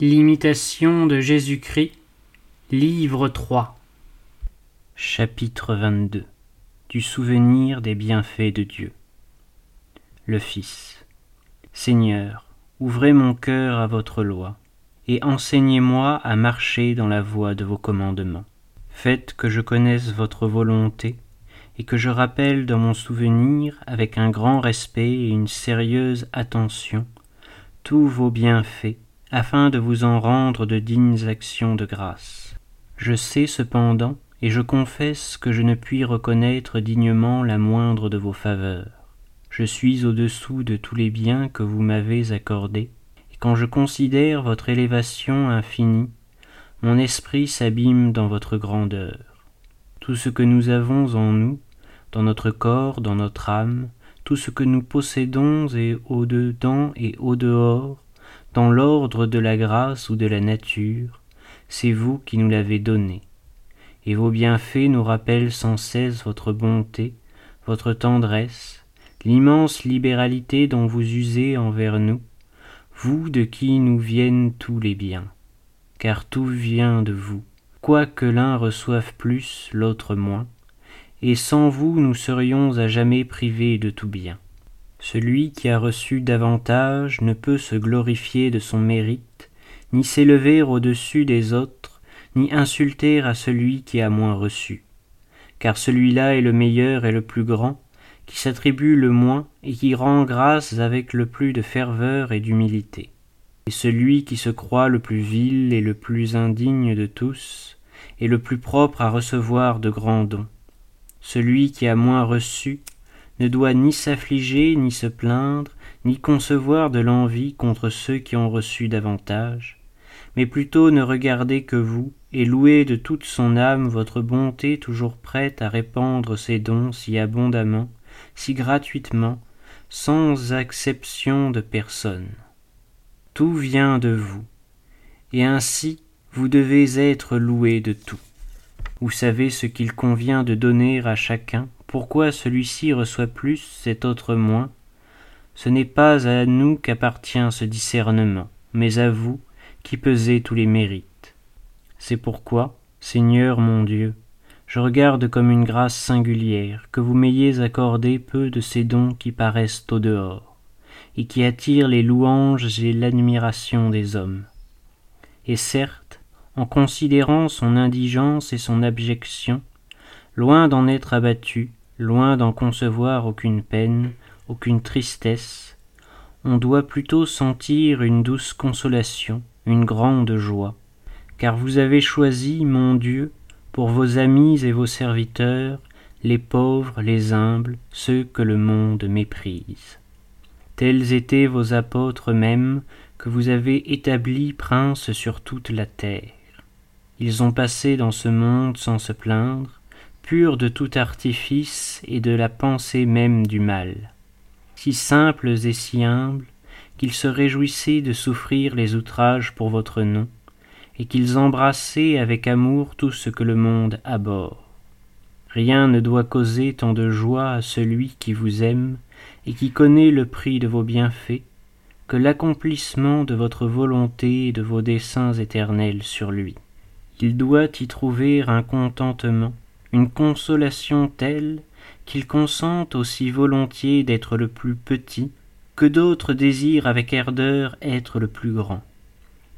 L'imitation de Jésus-Christ, livre 3 Chapitre 22 Du souvenir des bienfaits de Dieu Le Fils Seigneur, ouvrez mon cœur à votre loi, et enseignez-moi à marcher dans la voie de vos commandements. Faites que je connaisse votre volonté, et que je rappelle dans mon souvenir, avec un grand respect et une sérieuse attention, tous vos bienfaits, afin de vous en rendre de dignes actions de grâce. Je sais cependant, et je confesse que je ne puis reconnaître dignement la moindre de vos faveurs. Je suis au-dessous de tous les biens que vous m'avez accordés, et quand je considère votre élévation infinie, mon esprit s'abîme dans votre grandeur. Tout ce que nous avons en nous, dans notre corps, dans notre âme, tout ce que nous possédons et au-dedans et au-dehors, dans l'ordre de la grâce ou de la nature, c'est vous qui nous l'avez donné. Et vos bienfaits nous rappellent sans cesse votre bonté, votre tendresse, l'immense libéralité dont vous usez envers nous, vous de qui nous viennent tous les biens. Car tout vient de vous, quoique l'un reçoive plus, l'autre moins, et sans vous nous serions à jamais privés de tout bien. Celui qui a reçu davantage ne peut se glorifier de son mérite, ni s'élever au-dessus des autres, ni insulter à celui qui a moins reçu. Car celui-là est le meilleur et le plus grand, qui s'attribue le moins et qui rend grâce avec le plus de ferveur et d'humilité. Et celui qui se croit le plus vil et le plus indigne de tous, est le plus propre à recevoir de grands dons celui qui a moins reçu ne doit ni s'affliger, ni se plaindre, ni concevoir de l'envie contre ceux qui ont reçu davantage, mais plutôt ne regarder que vous, et louer de toute son âme votre bonté toujours prête à répandre ses dons si abondamment, si gratuitement, sans acception de personne. Tout vient de vous, et ainsi vous devez être loué de tout. Vous savez ce qu'il convient de donner à chacun, pourquoi celui-ci reçoit plus, cet autre moins? Ce n'est pas à nous qu'appartient ce discernement, mais à vous qui pesez tous les mérites. C'est pourquoi, Seigneur mon Dieu, je regarde comme une grâce singulière que vous m'ayez accordé peu de ces dons qui paraissent au dehors, et qui attirent les louanges et l'admiration des hommes. Et certes, en considérant son indigence et son abjection, loin d'en être abattu, loin d'en concevoir aucune peine, aucune tristesse, on doit plutôt sentir une douce consolation, une grande joie, car vous avez choisi, mon Dieu, pour vos amis et vos serviteurs, les pauvres, les humbles, ceux que le monde méprise. Tels étaient vos apôtres mêmes que vous avez établis princes sur toute la terre. Ils ont passé dans ce monde sans se plaindre, purs de tout artifice et de la pensée même du mal, si simples et si humbles qu'ils se réjouissaient de souffrir les outrages pour votre nom, et qu'ils embrassaient avec amour tout ce que le monde abhorre. Rien ne doit causer tant de joie à celui qui vous aime et qui connaît le prix de vos bienfaits que l'accomplissement de votre volonté et de vos desseins éternels sur lui il doit y trouver un contentement, une consolation telle qu'il consente aussi volontiers d'être le plus petit que d'autres désirent avec ardeur être le plus grand,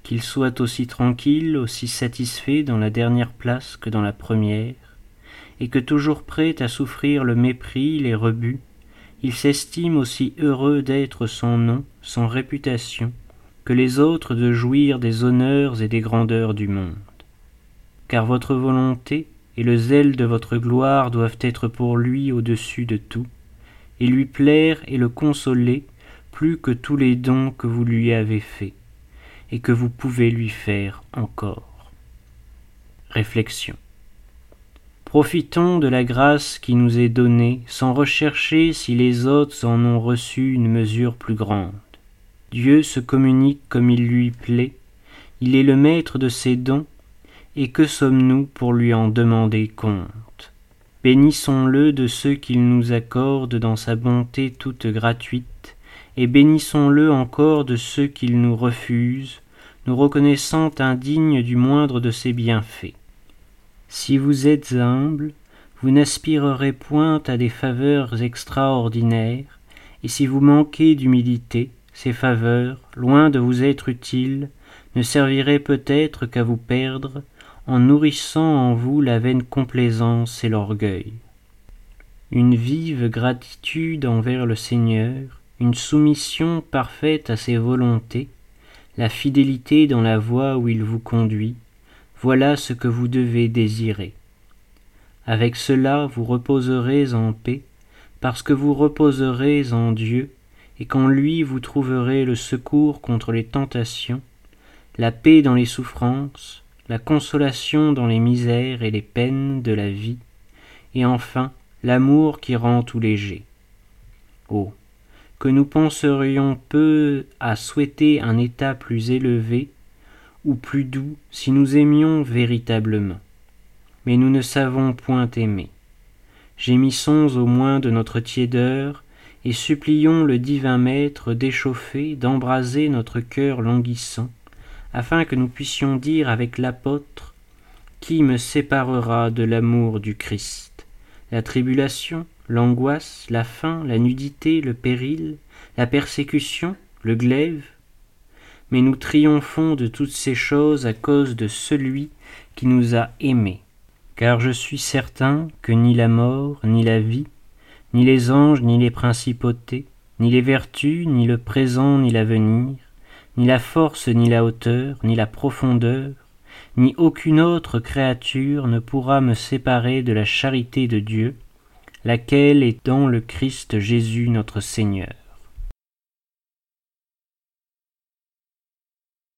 qu'il soit aussi tranquille, aussi satisfait dans la dernière place que dans la première, et que toujours prêt à souffrir le mépris, les rebuts, il s'estime aussi heureux d'être son nom, son réputation, que les autres de jouir des honneurs et des grandeurs du monde. Car votre volonté et le zèle de votre gloire doivent être pour lui au-dessus de tout, et lui plaire et le consoler plus que tous les dons que vous lui avez faits, et que vous pouvez lui faire encore. Réflexion. Profitons de la grâce qui nous est donnée sans rechercher si les autres en ont reçu une mesure plus grande. Dieu se communique comme il lui plaît, il est le maître de ses dons et que sommes-nous pour lui en demander compte? Bénissons-le de ceux qu'il nous accorde dans sa bonté toute gratuite, et bénissons-le encore de ceux qu'il nous refuse, nous reconnaissant indignes du moindre de ses bienfaits. Si vous êtes humble, vous n'aspirerez point à des faveurs extraordinaires, et si vous manquez d'humilité, ces faveurs, loin de vous être utiles, ne serviraient peut-être qu'à vous perdre, en nourrissant en vous la vaine complaisance et l'orgueil. Une vive gratitude envers le Seigneur, une soumission parfaite à ses volontés, la fidélité dans la voie où il vous conduit, voilà ce que vous devez désirer. Avec cela vous reposerez en paix, parce que vous reposerez en Dieu, et qu'en lui vous trouverez le secours contre les tentations, la paix dans les souffrances, la consolation dans les misères et les peines de la vie, et enfin l'amour qui rend tout léger. Oh, que nous penserions peu à souhaiter un état plus élevé ou plus doux si nous aimions véritablement. Mais nous ne savons point aimer. Gémissons au moins de notre tiédeur et supplions le divin Maître d'échauffer, d'embraser notre cœur languissant, afin que nous puissions dire avec l'apôtre Qui me séparera de l'amour du Christ? La tribulation, l'angoisse, la faim, la nudité, le péril, la persécution, le glaive? Mais nous triomphons de toutes ces choses à cause de celui qui nous a aimés. Car je suis certain que ni la mort, ni la vie, ni les anges, ni les principautés, ni les vertus, ni le présent, ni l'avenir, ni la force, ni la hauteur, ni la profondeur, ni aucune autre créature ne pourra me séparer de la charité de Dieu, laquelle est dans le Christ Jésus notre Seigneur.